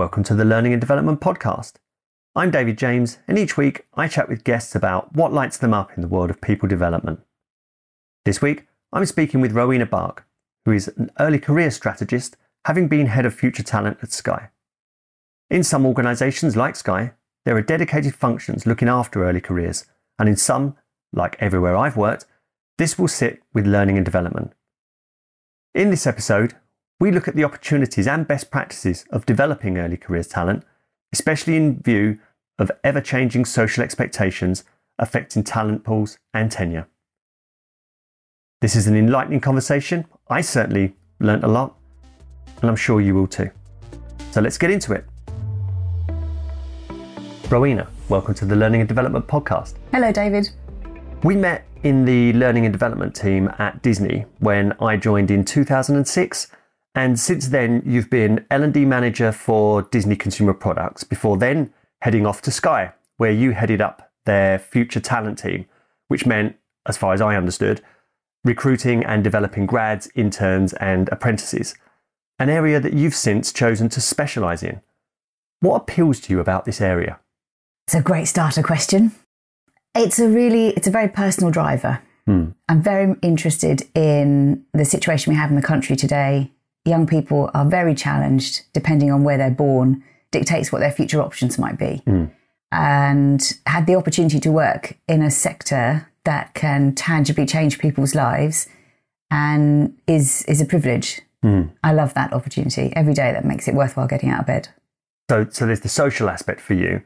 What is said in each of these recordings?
Welcome to the Learning and Development Podcast. I'm David James, and each week I chat with guests about what lights them up in the world of people development. This week, I'm speaking with Rowena Bach, who is an early career strategist, having been head of future talent at Sky. In some organisations like Sky, there are dedicated functions looking after early careers, and in some, like everywhere I've worked, this will sit with learning and development. In this episode, we look at the opportunities and best practices of developing early careers talent, especially in view of ever changing social expectations affecting talent pools and tenure. This is an enlightening conversation. I certainly learnt a lot, and I'm sure you will too. So let's get into it. Rowena, welcome to the Learning and Development Podcast. Hello, David. We met in the Learning and Development team at Disney when I joined in 2006 and since then, you've been L&D manager for Disney Consumer Products, before then heading off to Sky, where you headed up their future talent team, which meant, as far as I understood, recruiting and developing grads, interns, and apprentices, an area that you've since chosen to specialise in. What appeals to you about this area? It's a great starter question. It's a really, it's a very personal driver. Hmm. I'm very interested in the situation we have in the country today young people are very challenged depending on where they're born, dictates what their future options might be. Mm. And had the opportunity to work in a sector that can tangibly change people's lives and is is a privilege. Mm. I love that opportunity every day that makes it worthwhile getting out of bed. So so there's the social aspect for you.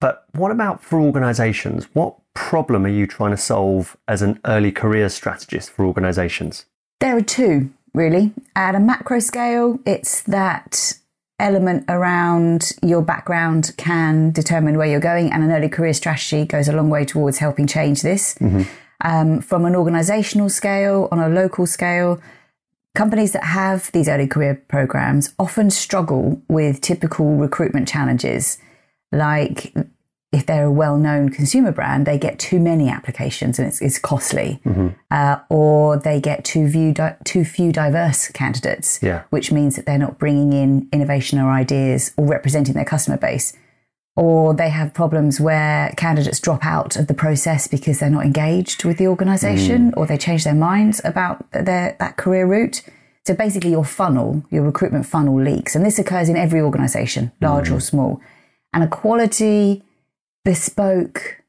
But what about for organizations? What problem are you trying to solve as an early career strategist for organizations? There are two really. At a macro scale, it's that element around your background can determine where you're going, and an early career strategy goes a long way towards helping change this. Mm-hmm. Um, from an organizational scale, on a local scale, companies that have these early career programs often struggle with typical recruitment challenges like if they're a well-known consumer brand, they get too many applications and it's, it's costly, mm-hmm. uh, or they get too, view di- too few diverse candidates, yeah. which means that they're not bringing in innovation or ideas or representing their customer base, or they have problems where candidates drop out of the process because they're not engaged with the organisation, mm. or they change their minds about their that career route. So basically, your funnel, your recruitment funnel leaks, and this occurs in every organisation, large mm. or small, and a quality bespoke,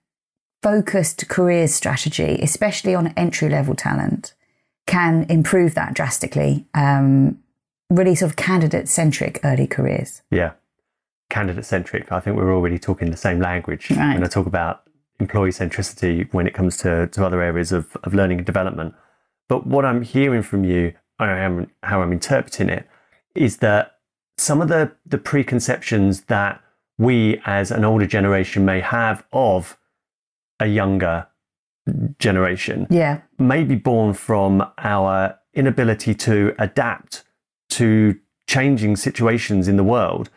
focused career strategy, especially on entry level talent, can improve that drastically. Um, really sort of candidate centric early careers. Yeah. Candidate centric. I think we're already talking the same language right. when I talk about employee centricity when it comes to, to other areas of, of learning and development. But what I'm hearing from you, I am, how I'm interpreting it, is that some of the, the preconceptions that we as an older generation may have of a younger generation yeah. may be born from our inability to adapt to changing situations in the world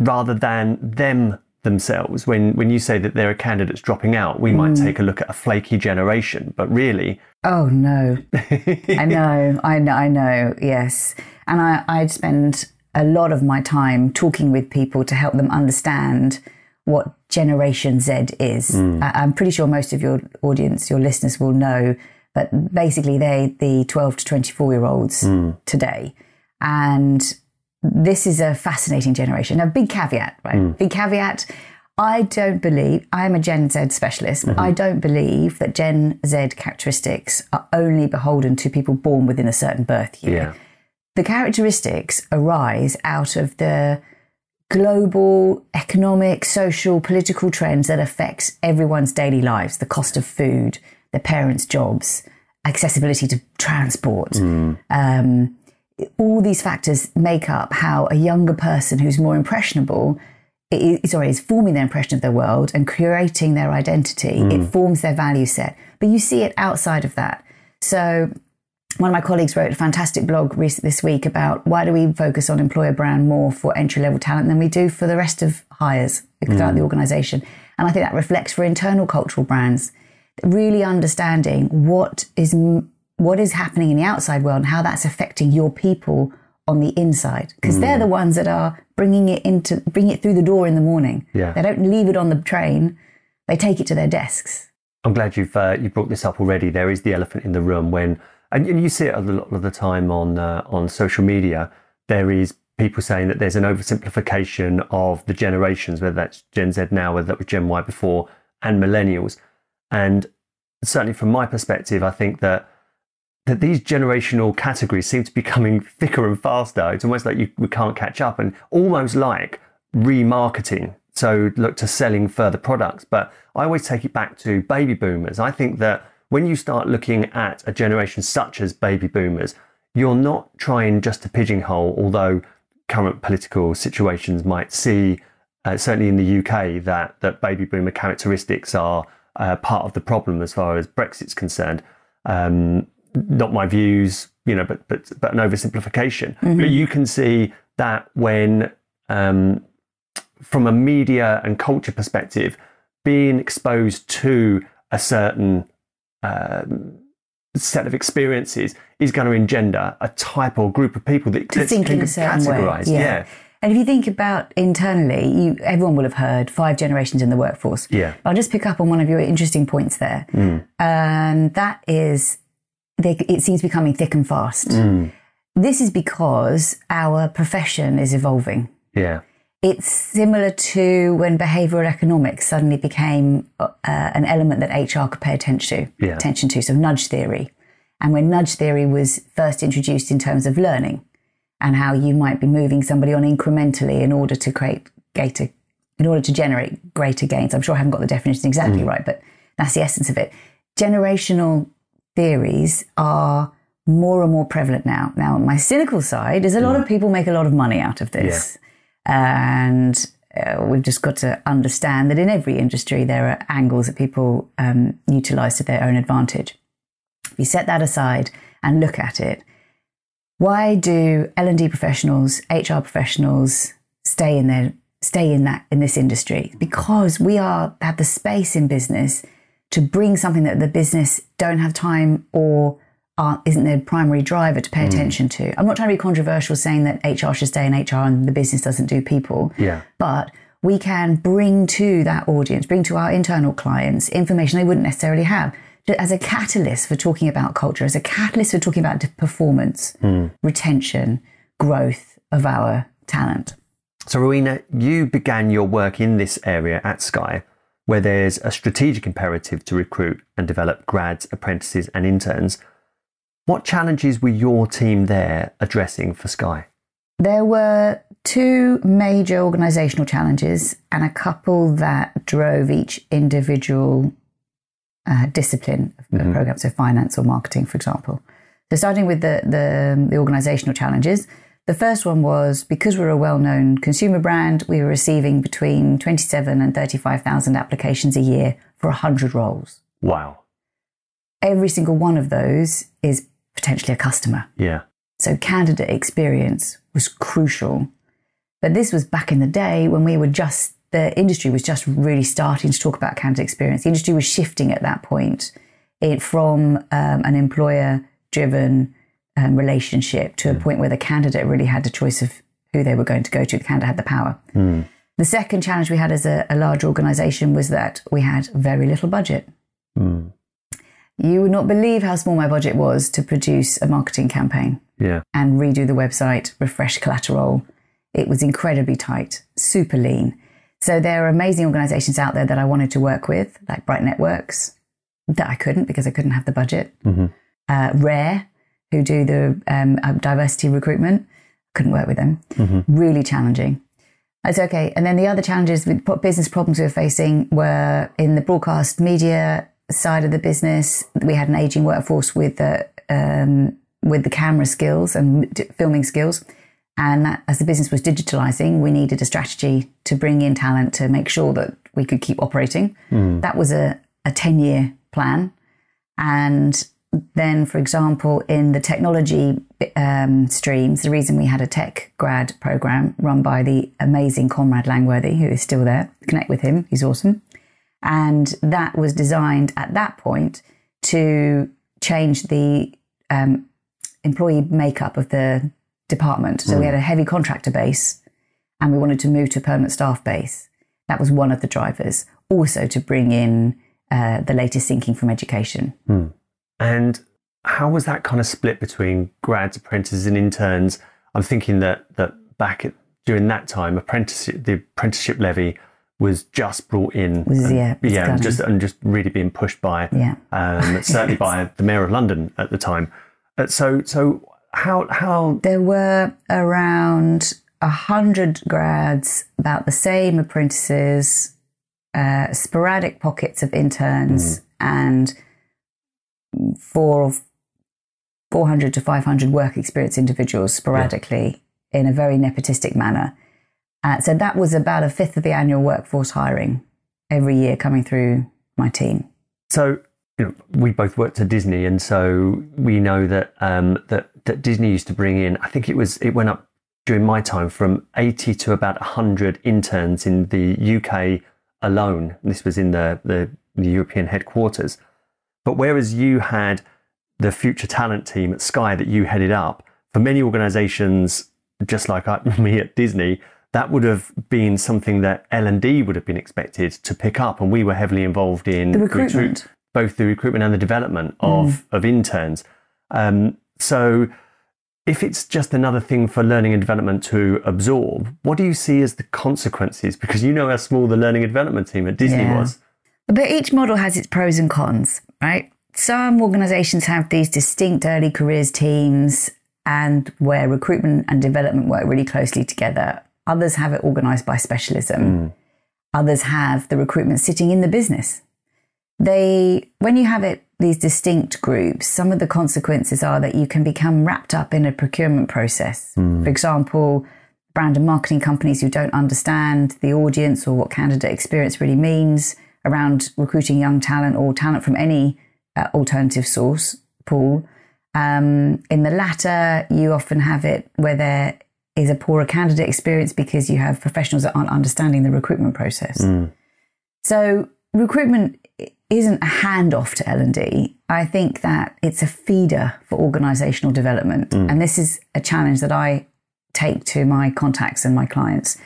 rather than them themselves. When when you say that there are candidates dropping out, we mm. might take a look at a flaky generation, but really Oh no. I know, I know, I know, yes. And I, I'd spend a lot of my time talking with people to help them understand what Generation Z is. Mm. I'm pretty sure most of your audience, your listeners will know, but basically they the 12 to 24 year olds mm. today. And this is a fascinating generation. Now, big caveat, right? Mm. Big caveat. I don't believe, I'm a Gen Z specialist, mm-hmm. I don't believe that Gen Z characteristics are only beholden to people born within a certain birth year. Yeah the characteristics arise out of the global economic, social, political trends that affects everyone's daily lives, the cost of food, their parents' jobs, accessibility to transport. Mm. Um, all these factors make up how a younger person who's more impressionable is, sorry, is forming their impression of the world and creating their identity. Mm. It forms their value set. But you see it outside of that. So one of my colleagues wrote a fantastic blog this week about why do we focus on employer brand more for entry level talent than we do for the rest of hires throughout mm. the organization. And I think that reflects for internal cultural brands, really understanding what is what is happening in the outside world and how that's affecting your people on the inside because they're the ones that are bringing it into bringing it through the door in the morning. Yeah. They don't leave it on the train; they take it to their desks. I'm glad you've uh, you brought this up already. There is the elephant in the room when, and you see it a lot of the time on uh, on social media. There is people saying that there's an oversimplification of the generations, whether that's Gen Z now, whether that was Gen Y before, and millennials. And certainly from my perspective, I think that that these generational categories seem to be coming thicker and faster. It's almost like you, we can't catch up, and almost like remarketing. So look to selling further products. But I always take it back to baby boomers. I think that when you start looking at a generation such as baby boomers, you're not trying just to pigeonhole, although current political situations might see, uh, certainly in the UK, that, that baby boomer characteristics are uh, part of the problem as far as Brexit's concerned. Um, not my views, you know, but but but an oversimplification. But you can see that when, um, from a media and culture perspective, being exposed to a certain um, set of experiences is going to engender a type or group of people that To think in a certain way. categorized. Yeah. And if you think about internally, you, everyone will have heard five generations in the workforce. Yeah. I'll just pick up on one of your interesting points there. Mm. And that is, they, it seems becoming thick and fast. Mm. This is because our profession is evolving. Yeah. It's similar to when behavioral economics suddenly became uh, an element that HR could pay attention to, Yeah. attention to, so nudge theory. And when nudge theory was first introduced in terms of learning and how you might be moving somebody on incrementally in order to create greater, in order to generate greater gains. I'm sure I haven't got the definition exactly right, but that's the essence of it. Generational theories are more and more prevalent now. Now, my cynical side is a lot of people make a lot of money out of this. And uh, we've just got to understand that in every industry, there are angles that people um, utilize to their own advantage. If you set that aside and look at it, why do L&D professionals, HR professionals stay in their stay in that in this industry? Because we are have the space in business to bring something that the business don't have time or isn't their primary driver to pay hmm. attention to. I'm not trying to be controversial saying that HR should stay in HR and the business doesn't do people. Yeah. But we can bring to that audience, bring to our internal clients information they wouldn't necessarily have as a catalyst for talking about culture, as a catalyst for talking about performance, hmm. retention, growth of our talent. So, Rowena, you began your work in this area at Sky, where there's a strategic imperative to recruit and develop grads, apprentices, and interns. What challenges were your team there addressing for Sky? There were two major organisational challenges and a couple that drove each individual uh, discipline of the program, so finance or marketing, for example. So, starting with the, the, the organisational challenges, the first one was because we're a well known consumer brand, we were receiving between 27 and 35,000 applications a year for 100 roles. Wow. Every single one of those is potentially a customer. Yeah. So candidate experience was crucial. But this was back in the day when we were just, the industry was just really starting to talk about candidate experience. The industry was shifting at that point it, from um, an employer driven um, relationship to a point where the candidate really had the choice of who they were going to go to. The candidate had the power. The second challenge we had as a, a large organization was that we had very little budget. You would not believe how small my budget was to produce a marketing campaign Yeah. and redo the website, refresh collateral. It was incredibly tight, super lean. So there are amazing organizations out there that I wanted to work with, like Bright Networks, that I couldn't because I couldn't have the budget. Uh, Rare, who do the um, uh, diversity recruitment, couldn't work with them. Really challenging. It's okay. And then the other challenges with business problems we were facing were in the broadcast media side of the business. We had an aging workforce with the um, with the camera skills and d- filming skills. And that, as the business was digitalizing, we needed a strategy to bring in talent to make sure that we could keep operating. That was a, a 10 year plan. And then, for example, in the technology um, streams, the reason we had a tech grad program run by the amazing Conrad Langworthy, who is still there, connect with him, he's awesome. And that was designed at that point to change the um, employee makeup of the department. So we had a heavy contractor base and we wanted to move to a permanent staff base. That was one of the drivers. Also to bring in uh, the latest thinking from education. And how was that kind of split between grads, apprentices, and interns? I'm thinking that that back at, during that time, apprenticeship, the apprenticeship levy was just brought in, Was- and, yeah, yeah, and just and just really being pushed by, Yeah. um, certainly by the mayor of London at the time. Uh, so, so how how There were around a hundred grads, about the same apprentices, uh, sporadic pockets of interns, and four of 400 to 500 work experience individuals sporadically in a very nepotistic manner. Uh, so that was about a fifth of the annual workforce hiring every year coming through my team. So, you know, we both worked at Disney, and so we know that um, that that Disney used to bring in. I think it was it went up during my time from eighty to about hundred interns in the UK alone. This was in the, the the European headquarters. But whereas you had the future talent team at Sky that you headed up, for many organisations, just like me at Disney, that would have been something that L and D would have been expected to pick up, and we were heavily involved in The recruitment. both the recruitment and the development of of interns. Um, so, if it's just another thing for learning and development to absorb, what do you see as the consequences? Because you know how small the learning and development team at Disney Yeah. was. But each model has its pros and cons, right? Some organizations have these distinct early careers teams and where recruitment and development work really closely together. Others have it organized by specialism. Others have the recruitment sitting in the business. They, when you have it, these distinct groups, some of the consequences are that you can become wrapped up in a procurement process. For example, brand and marketing companies who don't understand the audience or what candidate experience really means around recruiting young talent or talent from any uh, alternative source pool. Um, in the latter, you often have it where there is a poorer candidate experience because you have professionals that aren't understanding the recruitment process. Mm. So recruitment isn't a handoff to L&D. I think that it's a feeder for organizational development. Mm. And this is a challenge that I take to my contacts and my clients.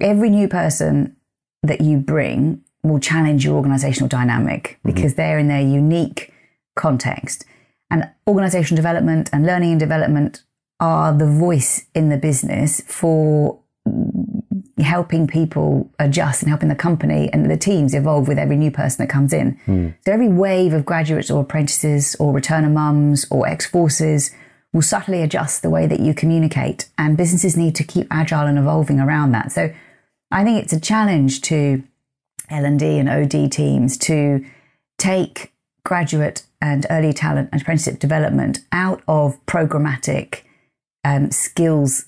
Every new person that you bring will challenge your organizational dynamic mm-hmm. because they're in their unique context. And organizational development and learning and development are the voice in the business for helping people adjust and helping the company and the teams evolve with every new person that comes in. Hmm. So every wave of graduates or apprentices or returner mums or ex-forces will subtly adjust the way that you communicate and businesses need to keep agile and evolving around that. So I think it's a challenge to L&D and OD teams to take graduate and early talent and apprenticeship development out of programmatic um, skills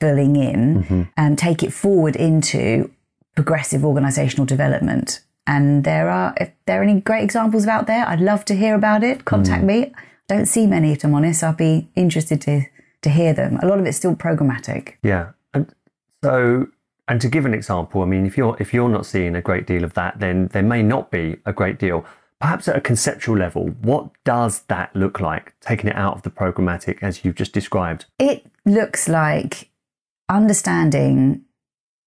filling in and take it forward into progressive organizational development. And there are, if there are any great examples out there, I'd love to hear about it. Contact me. Don't see many, if I'm honest. I'll be interested to to hear them. A lot of it's still programmatic. Yeah, and so and to give an example, I mean, if you're if you're not seeing a great deal of that, then there may not be a great deal. Perhaps at a conceptual level, what does that look like? Taking it out of the programmatic, as you've just described. It looks like understanding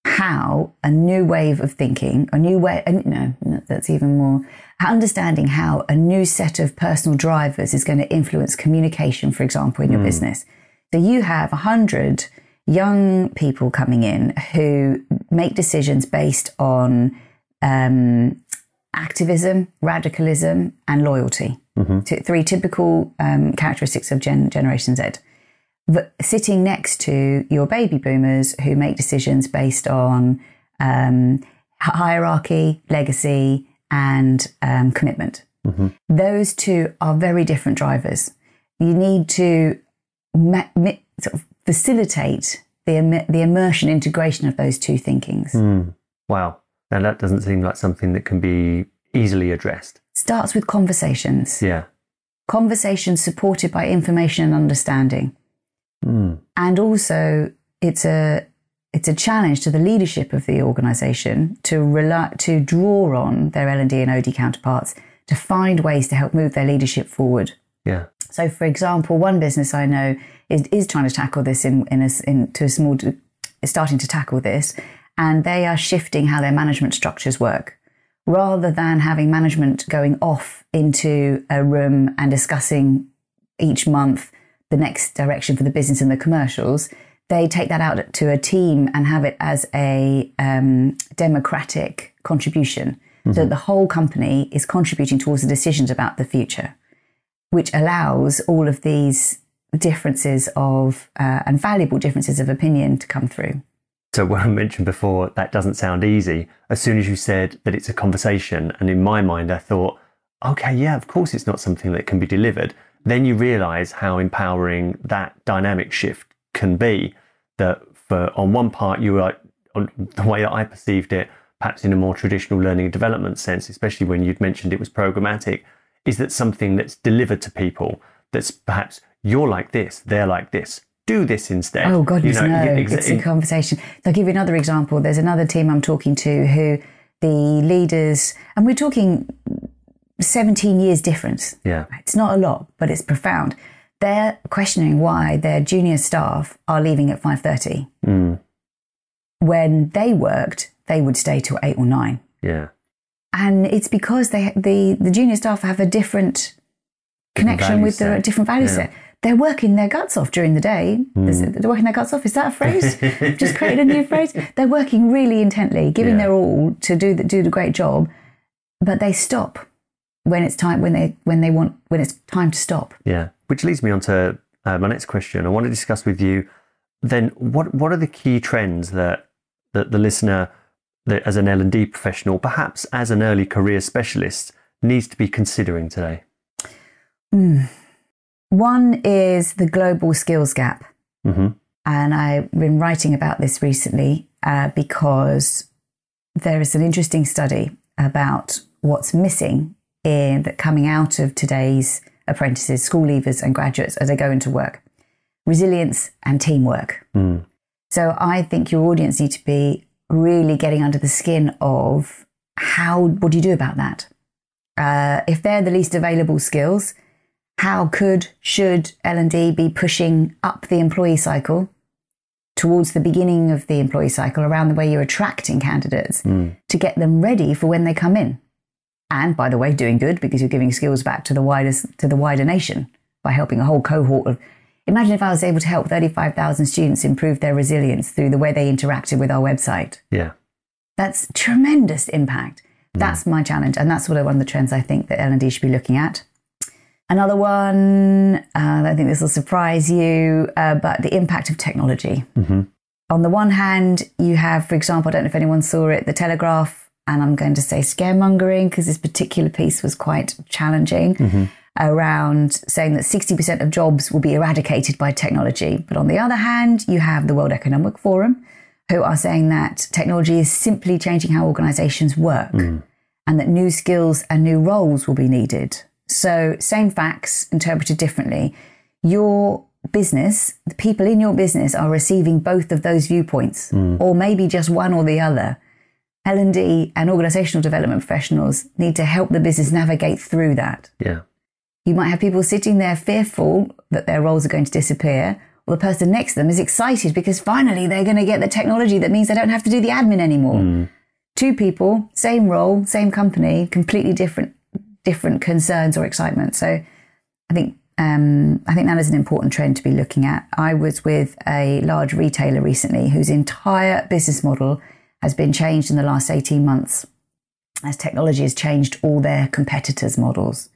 how a new wave of thinking, a new way, no, that's even more, understanding how a new set of personal drivers is going to influence communication, for example, in your business. So you have a hundred young people coming in who make decisions based on um, activism, radicalism, and loyalty. T- three typical um, characteristics of Gen- Generation Z but sitting next to your baby boomers who make decisions based on um, hierarchy, legacy, and um, commitment. Those two are very different drivers. You need to ma- mi- sort of facilitate the, im- the immersion integration of those two thinkings. Wow, now that doesn't seem like something that can be easily addressed. Starts with conversations. Yeah. Conversations supported by information and understanding. Mm. and also it's a it's a challenge to the leadership of the organization to rely to draw on their L&D and OD counterparts to find ways to help move their leadership forward Yeah. So, for example, one business I know is, is trying to tackle this in, in, a, in to a small, starting to tackle this, and they are shifting how their management structures work. Rather than having management going off into a room and discussing each month the next direction for the business and the commercials, they take that out to a team and have it as a um, democratic contribution. Mm-hmm. So the whole company is contributing towards the decisions about the future, which allows all of these differences of uh, and valuable differences of opinion to come through. So, what I mentioned before, that doesn't sound easy. As soon as you said that it's a conversation, and in my mind, I thought, okay, yeah, of course it's not something that can be delivered. Then you realize how empowering that dynamic shift can be. That for on one part, you are, on the way that I perceived it, perhaps in a more traditional learning and development sense, especially when you'd mentioned it was programmatic, is that something that's delivered to people that's perhaps you're like this, they're like this. Do this instead. Oh God, you know, no! It's a conversation. I'll give you another example. There's another team I'm talking to who the leaders, and we're talking 17 years difference. Yeah, it's not a lot, but it's profound. They're questioning why their junior staff are leaving at 5:30. Mm. When they worked, they would stay till eight or nine. Yeah, and it's because they the the junior staff have a different connection with the different value yeah. set. They're working their guts off during the day. Mm. They're working their guts off. Is that a phrase? Just created a new phrase. They're working really intently, giving yeah. their all to do the, do the great job, but they stop when it's time when they when they want when it's time to stop. Yeah, which leads me on to uh, my next question. I want to discuss with you then what what are the key trends that that the listener that as an L and D professional, perhaps as an early career specialist, needs to be considering today. Mm. One is the global skills gap. Mm-hmm. And I've been writing about this recently uh, because there is an interesting study about what's missing in that coming out of today's apprentices, school leavers, and graduates as they go into work resilience and teamwork. Mm. So I think your audience need to be really getting under the skin of how, what do you do about that? Uh, if they're the least available skills, how could, should L&D be pushing up the employee cycle towards the beginning of the employee cycle around the way you're attracting candidates mm. to get them ready for when they come in? And by the way, doing good because you're giving skills back to the wider, to the wider nation by helping a whole cohort of Imagine if I was able to help 35,000 students improve their resilience through the way they interacted with our website. Yeah. That's tremendous impact. Mm. That's my challenge. And that's what one of the trends I think that L&D should be looking at. Another one, uh, I think this will surprise you, uh, but the impact of technology. Mm-hmm. On the one hand, you have, for example, I don't know if anyone saw it, the Telegraph, and I'm going to say scaremongering because this particular piece was quite challenging mm-hmm. around saying that 60% of jobs will be eradicated by technology. But on the other hand, you have the World Economic Forum who are saying that technology is simply changing how organizations work mm. and that new skills and new roles will be needed. So, same facts interpreted differently. Your business, the people in your business are receiving both of those viewpoints, mm. or maybe just one or the other. L&D and organizational development professionals need to help the business navigate through that. Yeah. You might have people sitting there fearful that their roles are going to disappear, or the person next to them is excited because finally they're going to get the technology that means they don't have to do the admin anymore. Mm. Two people, same role, same company, completely different different concerns or excitement. So I think um, I think that is an important trend to be looking at. I was with a large retailer recently whose entire business model has been changed in the last 18 months as technology has changed all their competitors' models.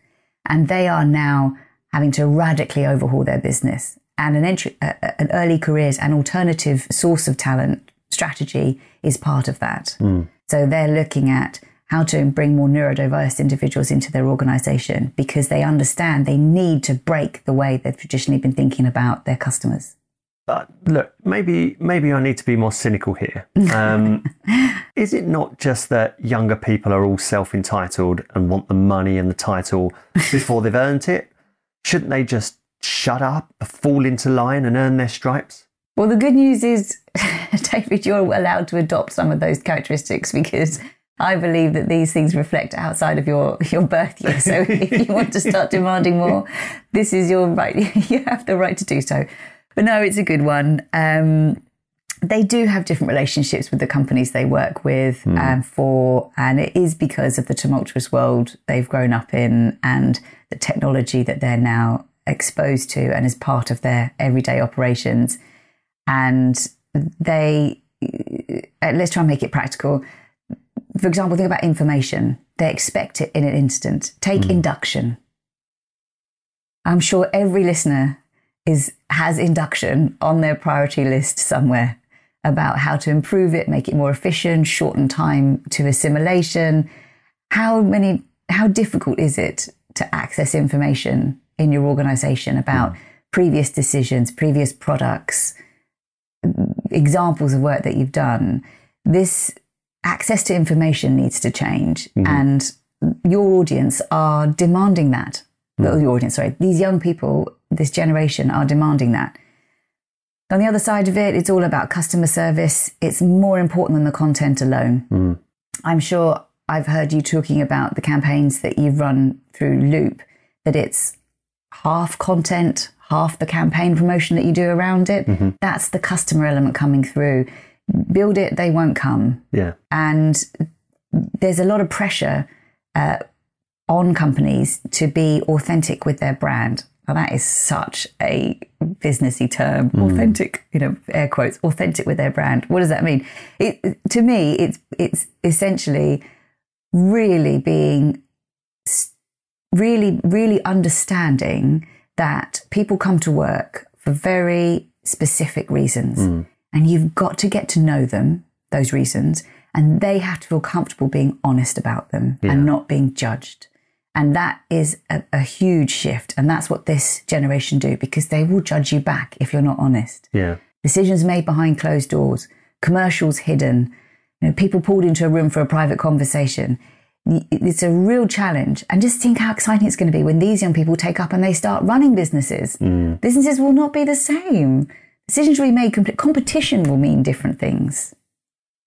And they are now having to radically overhaul their business. And an, entry, uh, an early careers and alternative source of talent strategy is part of that. Mm. So they're looking at how to bring more neurodiverse individuals into their organization because they understand they need to break the way they've traditionally been thinking about their customers. But look, maybe maybe I need to be more cynical here. Um, is it not just that younger people are all self entitled and want the money and the title before they've earned it? Shouldn't they just shut up, fall into line, and earn their stripes? Well, the good news is, David, you're allowed to adopt some of those characteristics because I believe that these things reflect outside of your, your birth year. So if you want to start demanding more, this is your right. You have the right to do so. But no, it's a good one. Um, they do have different relationships with the companies they work with mm. um, for, and it is because of the tumultuous world they've grown up in and the technology that they're now exposed to and is part of their everyday operations. And they, uh, let's try and make it practical. For example, think about information. They expect it in an instant. Take mm. induction. I'm sure every listener is has induction on their priority list somewhere about how to improve it, make it more efficient, shorten time to assimilation. How many, how difficult is it to access information in your organization about mm. previous decisions, previous products, examples of work that you've done? This access to information needs to change mm-hmm. and your audience are demanding that. Mm. Your audience, sorry, these young people, this generation are demanding that. On the other side of it, it's all about customer service. It's more important than the content alone. Mm. I'm sure I've heard you talking about the campaigns that you've run through Looop, that it's half content, half the campaign promotion that you do around it. Mm-hmm. That's the customer element coming through. Build it, they won't come. Yeah. And there's a lot of pressure uh, on companies to be authentic with their brand. Well, that is such a businessy term. Mm. Authentic, you know, air quotes, authentic with their brand. What does that mean? It, to me, it's it's essentially really being really, really understanding that people come to work for very specific reasons, mm. And you've got to get to know them. Those reasons, and they have to feel comfortable being honest about them yeah. and not being judged. And that is a, a, huge shift. And that's what this generation do because they will judge you back if you're not honest. Yeah. Decisions made behind closed doors, commercials hidden, you know, people pulled into a room for a private conversation. It's a real challenge. And just think how exciting it's going to be when these young people take up and they start running businesses. Mm. Businesses will not be the same. Decisions will be made, competition will mean different things.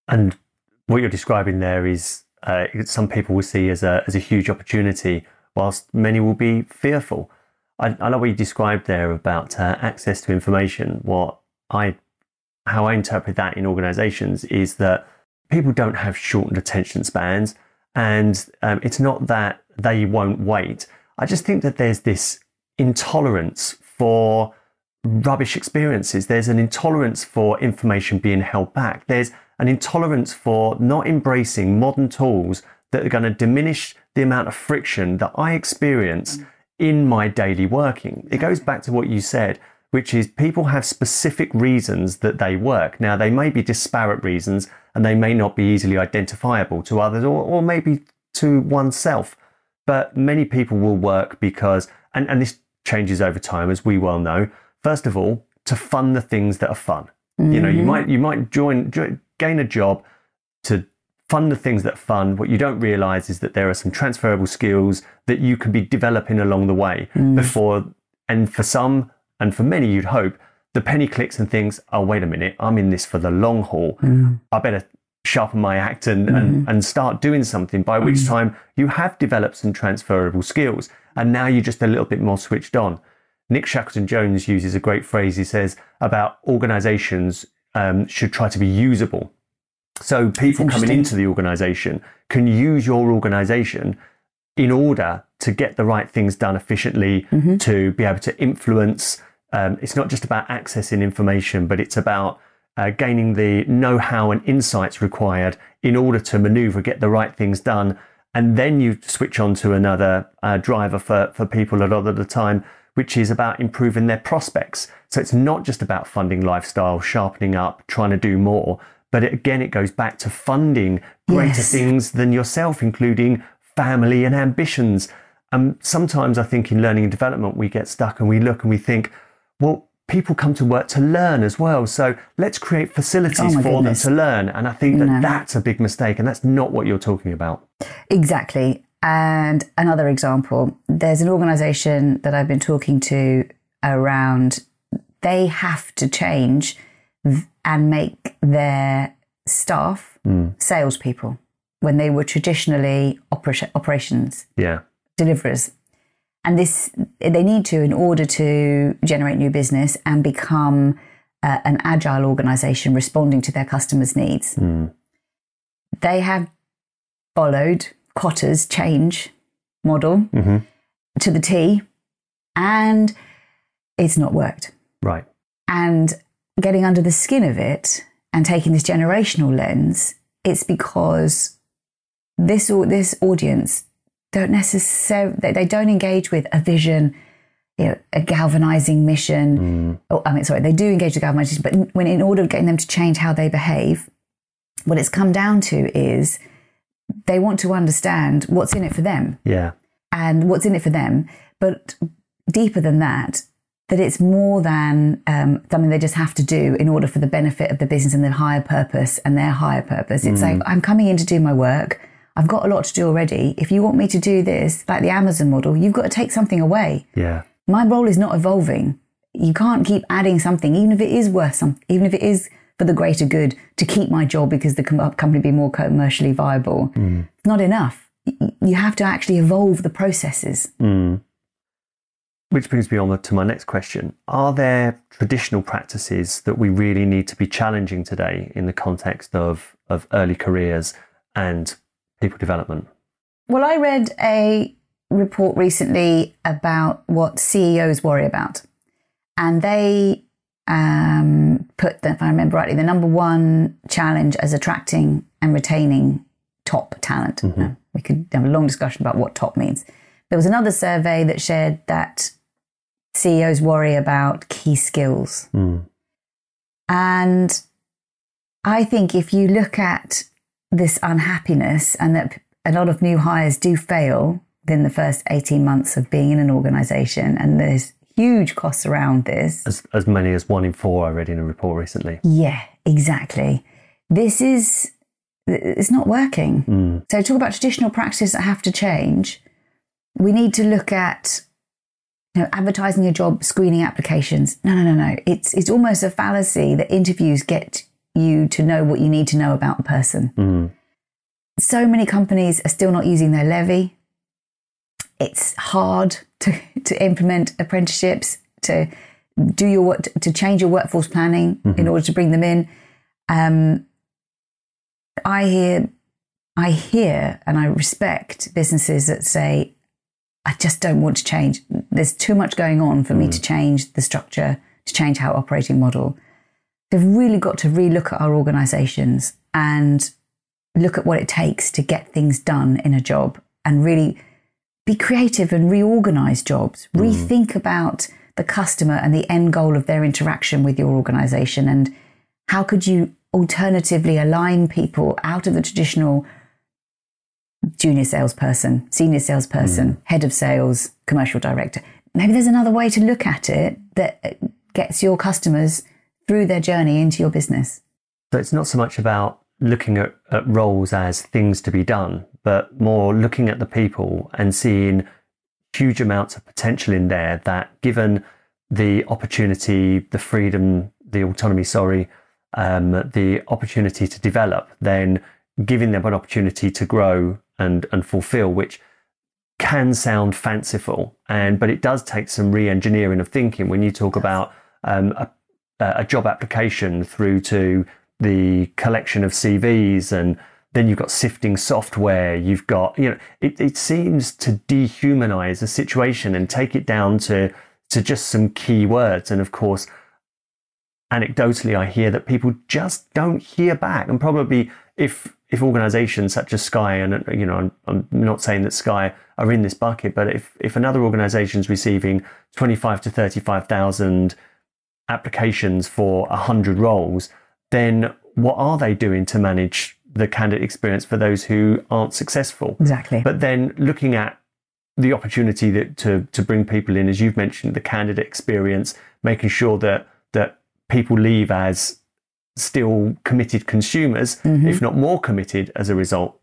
And what you're describing there is uh, some people will see as a, as a huge opportunity, whilst many will be fearful. I, I love what you described there about uh, access to information. What I, how I interpret that in organisations is that people don't have shortened attention spans, and um, it's not that they won't wait. I just think that there's this intolerance for rubbish experiences. There's an intolerance for information being held back. There's an intolerance for not embracing modern tools that are going to diminish the amount of friction that I experience in my daily working. It goes back to what you said, which is people have specific reasons that they work. Now, they may be disparate reasons and they may not be easily identifiable to others or, or maybe to oneself. But many people will work because, and, and this changes over time, as we well know, first of all, to fund the things that are fun. Mm-hmm. You know, you mm-hmm. might you might join, join gain a job to fund the things that fund. What you don't realize is that there are some transferable skills that you can be developing along the way mm. before. And for some, and for many, you'd hope the penny clicks and things. Oh, wait a minute, I'm in this for the long haul. Mm. I better sharpen my act and, mm. and, mm-hmm. and start doing something. By which mm. time you have developed some transferable skills, and now you're just a little bit more switched on. Nick Shackleton Jones uses a great phrase. He says about organizations um, should try to be usable. So people coming into the organization can use your organization in order to get the right things done efficiently, mm-hmm. to be able to influence. Um, it's not just about accessing information, but it's about uh, gaining the know how and insights required in order to maneuver, get the right things done. And then you switch on to another uh, driver for, for people a lot of the time which is about improving their prospects. So it's not just about funding lifestyle, sharpening up, trying to do more, but it, again, it goes back to funding greater yes. things than yourself, including family and ambitions. And sometimes I think in learning and development, we get stuck and we look and we think, well, people come to work to learn as well. So let's create facilities oh for goodness. them to learn. And I think that no. that's a big mistake. And that's not what you're talking about. Exactly. And another example, there's an organization that I've been talking to around, they have to change and make their staff mm. salespeople. when they were traditionally oper- operations Yeah. deliverers. And this, they need to in order to generate new business and become uh, an agile organization responding to their customers' needs. They have followed Kotter's change model mm-hmm. to the T, and it's not worked. Right. And getting under the skin of it and taking this generational lens, it's because this this audience don't necessarily they, don't engage with a vision, you know, a galvanizing mission. Mm. Oh, I mean, sorry, they do engage with galvanizing, but when in order of getting them to change how they behave, what it's come down to is they want to understand what's in it for them Yeah. and what's in it for them. But deeper than that, that it's more than um, something they just have to do in order for the benefit of the business and their higher purpose and their higher purpose. It's like, I'm coming in to do my work. I've got a lot to do already. If you want me to do this, like the Amazon model, you've got to take something away. Yeah. My role is not evolving. You can't keep adding something, even if it is worth something, even if it is for the greater good to keep my job because the com- company be more commercially viable. Hmm. It's not enough. You have to actually evolve the processes. Hmm. Which brings me on to my next question. Are there traditional practices that we really need to be challenging today in the context of, of early careers and people development? Well, I read a report recently about what CEOs worry about. And they um, put, if I remember rightly, the number one challenge as attracting and retaining top talent. Now, we could have a long discussion about what top means. There was another survey that shared that CEOs worry about key skills. And I think if you look at this unhappiness and that a lot of new hires do fail within the first 18 months of being in an organization, and there's huge costs around this. As, as many as one in four I read in a report recently. Yeah, exactly. This is, it's not working. Hmm. So, talk about traditional practices that have to change. We need to look at you know, advertising a job, screening applications. No, no, no, no. It's it's almost a fallacy that interviews get you to know what you need to know about a person. Hmm. So many companies are still not using their levy. It's hard to, to implement apprenticeships, to do your work, to change your workforce planning in order to bring them in. Um, I hear, I hear, and I respect businesses that say, I just don't want to change. There's too much going on for me to change the structure, to change our operating model. They've really got to relook at our organizations and look at what it takes to get things done in a job and really be creative and reorganize jobs, mm. rethink about the customer and the end goal of their interaction with your organization. And how could you alternatively align people out of the traditional junior salesperson, senior salesperson, mm. head of sales, commercial director. Maybe there's another way to look at it that uh, gets your customers through their journey into your business. So it's not so much about looking at, at roles as things to be done, but more looking at the people and seeing huge amounts of potential in there that given the opportunity, the freedom, the autonomy, sorry, um, the opportunity to develop, then giving them an opportunity to grow and, and fulfill, which can sound fanciful, and but it does take some re-engineering of thinking when you talk about um, a, a job application through to the collection of CVs and then you've got sifting software you've got you know it, it seems to dehumanize a situation and take it down to to just some key words. And of course anecdotally i hear that people just don't hear back. And probably if if organizations such as sky and you know I'm, I'm not saying that sky are in this bucket but if if another organization's receiving 25 to 35,000 applications for 100 roles then what are they doing to manage the candidate experience for those who aren't successful Exactly. but then looking at the opportunity that to to bring people in, as you've mentioned, the candidate experience, making sure that that people leave as still committed consumers, if not more committed as a result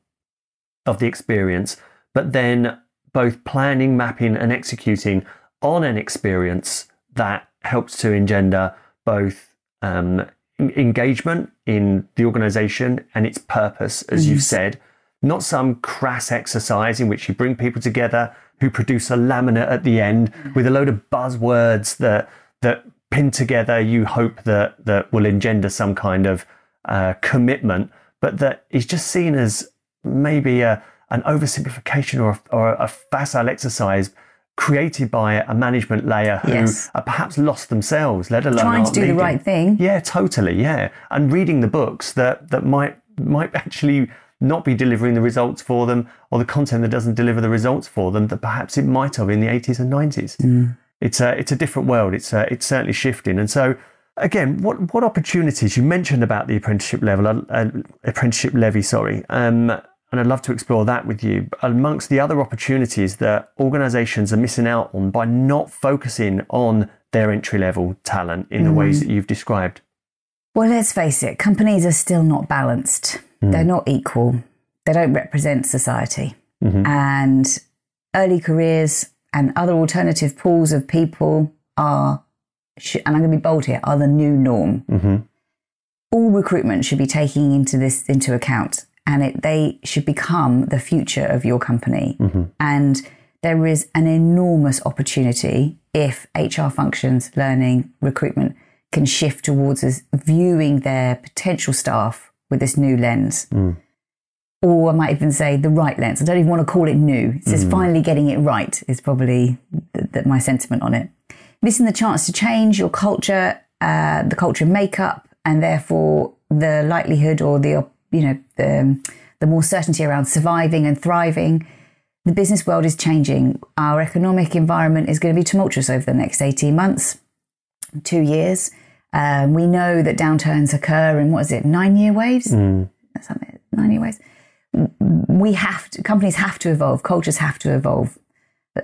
of the experience. But then both planning, mapping, and executing on an experience that helps to engender both um, engagement in the organization and its purpose, as you've said, not some crass exercise in which you bring people together who produce a laminate at the end with a load of buzzwords that that pinned together you hope that that will engender some kind of uh, commitment, but that is just seen as maybe a, an oversimplification or, or a facile exercise created by a management layer who Yes. are perhaps lost themselves, let alone Trying to do the right thing. Yeah, totally. Yeah, and reading the books that that might might actually not be delivering the results for them, or the content that doesn't deliver the results for them that perhaps it might have in the 80s and 90s. Mm. It's a it's a different world. It's uh, it's certainly shifting, and so. Again, what, what opportunities you mentioned about the apprenticeship level, uh, uh, apprenticeship levy, sorry, um, and I'd love to explore that with you. Amongst the other opportunities that organisations are missing out on by not focusing on their entry level talent in the ways mm. that you've described. Well, let's face it, companies are still not balanced. Mm. They're not equal. They don't represent society. Mm-hmm. And early careers and other alternative pools of people are, and I'm going to be bold here, are the new norm. Mm-hmm. All recruitment should be taking into this into account, and it, they should become the future of your company. Mm-hmm. And there is an enormous opportunity if HR functions, learning, recruitment can shift towards us viewing their potential staff with this new lens. Mm. Or I might even say the right lens. I don't even want to call it new. It's just mm. finally getting it right is probably th- th- my sentiment on it. Missing the chance to change your culture, uh, the culture of makeup, and therefore the likelihood or the you know the the more certainty around surviving and thriving. The business world is changing. Our economic environment is going to be tumultuous over the next eighteen months two years. Um, we know that downturns occur in what is it, nine year waves? That's something, nine year waves. We have to, companies have to evolve, cultures have to evolve.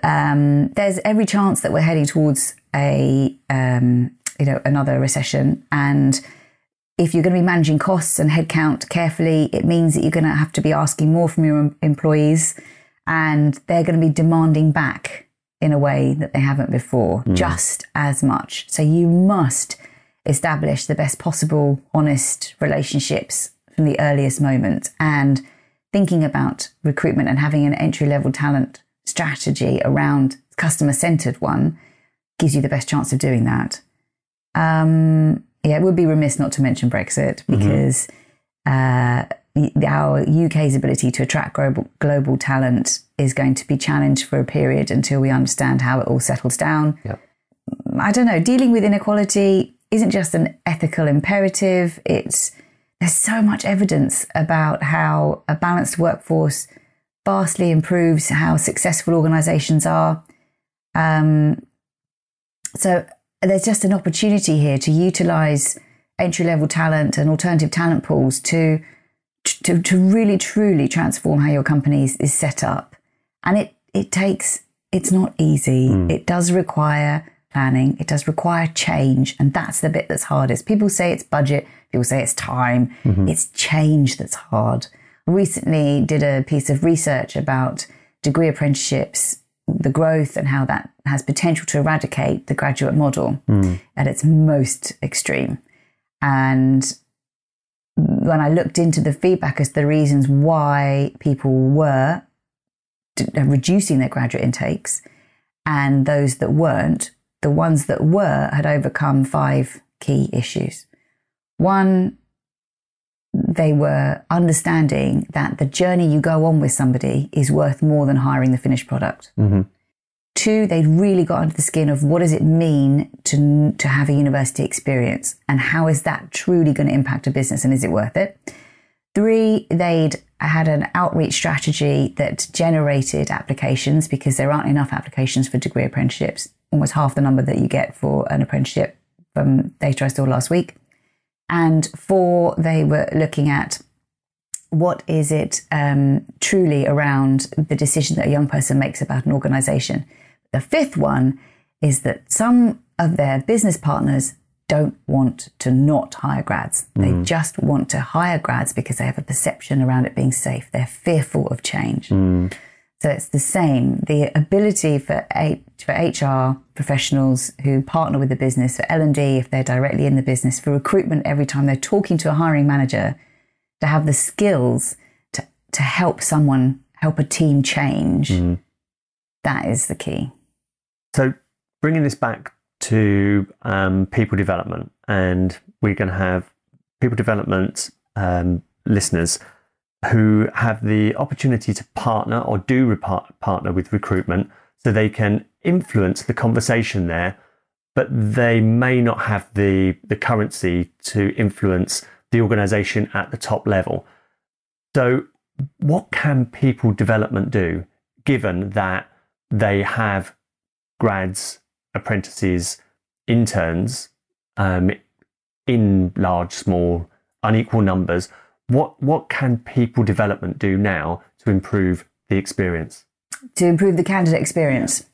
Um, there's every chance that we're heading towards a, um, you know, another recession. And if you're going to be managing costs and headcount carefully, it means that you're going to have to be asking more from your employees and they're going to be demanding back in a way that they haven't before, just as much. So you must establish the best possible honest relationships from the earliest moment and thinking about recruitment and having an entry level talent strategy around customer centered one gives you the best chance of doing that. Um, yeah, it would be remiss not to mention Brexit because uh, our UK's ability to attract global, global talent is going to be challenged for a period until we understand how it all settles down. Yep. I don't know, dealing with inequality isn't just an ethical imperative. It's there's so much evidence about how a balanced workforce vastly improves how successful organizations are. Um, so there's just an opportunity here to utilize entry level talent and alternative talent pools to, to, to really truly transform how your company is, is set up. And it, it takes, it's not easy. Hmm. It does require planning. It does require change. And that's the bit that's hardest. People say it's budget. People say it's time. Mm-hmm. It's change that's hard. Recently did a piece of research about degree apprenticeships, the growth and how that has potential to eradicate the graduate model hmm. at its most extreme. And when I looked into the feedback as the reasons why people were d- uh, reducing their graduate intakes and those that weren't, the ones that were had overcome five key issues. One, they were understanding that the journey you go on with somebody is worth more than hiring the finished product. Mm-hmm. Two, they'd really got under the skin of what does it mean to, to have a university experience and how is that truly going to impact a business and is it worth it? Three, they'd had an outreach strategy that generated applications because there aren't enough applications for degree apprenticeships, almost half the number that you get for an apprenticeship from data I saw last week. And four, they were looking at what is it um, truly around the decision that a young person makes about an organization. The fifth one is that some of their business partners don't want to not hire grads. They just want to hire grads because they have a perception around it being safe. They're fearful of change. So it's the same. The ability for a, for HR professionals who partner with the business, for L and D if they're directly in the business, for recruitment every time they're talking to a hiring manager, to have the skills to to help someone, help a team change, Mhm. that is the key. So, bringing this back to um, people development, and we're going to have people development um, listeners who have the opportunity to partner or do partner with recruitment so they can influence the conversation there, but they may not have the, the currency to influence the organization at the top level. So, what can people development do given that they have grads, apprentices, interns um, in large, small, unequal numbers? What what can people development do now to improve the experience? to improve the candidate experience.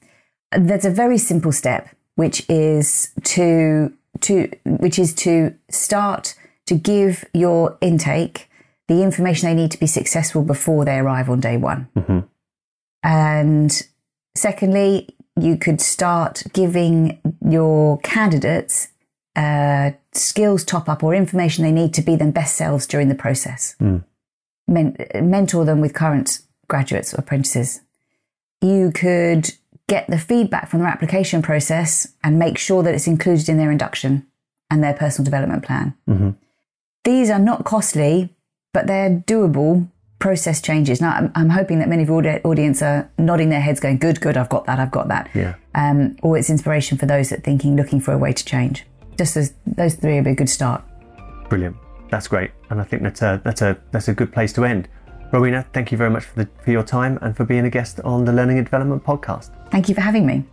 There's a very simple step, which is to to which is to start to give your intake the information they need to be successful before they arrive on day one. Mhm. And secondly, you could start giving your candidates uh, skills top up or information they need to be their best selves during the process. Mm. Men- mentor them with current graduates or apprentices. You could get the feedback from their application process and make sure that it's included in their induction and their personal development plan. Mhm. These are not costly, but they're doable process changes. Now, I'm, I'm hoping that many of your audience are nodding their heads, going, "Good, good, I've got that, I've got that." Yeah. Um, or it's inspiration for those that are thinking, looking for a way to change. Just as those three would be a good start. Brilliant. That's great, and I think that's a that's a that's a good place to end. Rowena, thank you very much for the for your time and for being a guest on the Learning and Development podcast. Thank you for having me.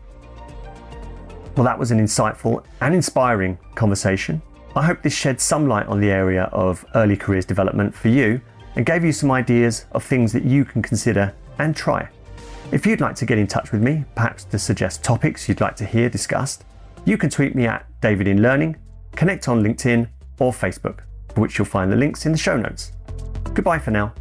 Well, that was an insightful and inspiring conversation. I hope this shed some light on the area of early careers development for you and gave you some ideas of things that you can consider and try. If you'd like to get in touch with me, perhaps to suggest topics you'd like to hear discussed, you can tweet me at David in Learning, connect on LinkedIn or Facebook, for which you'll find the links in the show notes. Goodbye for now.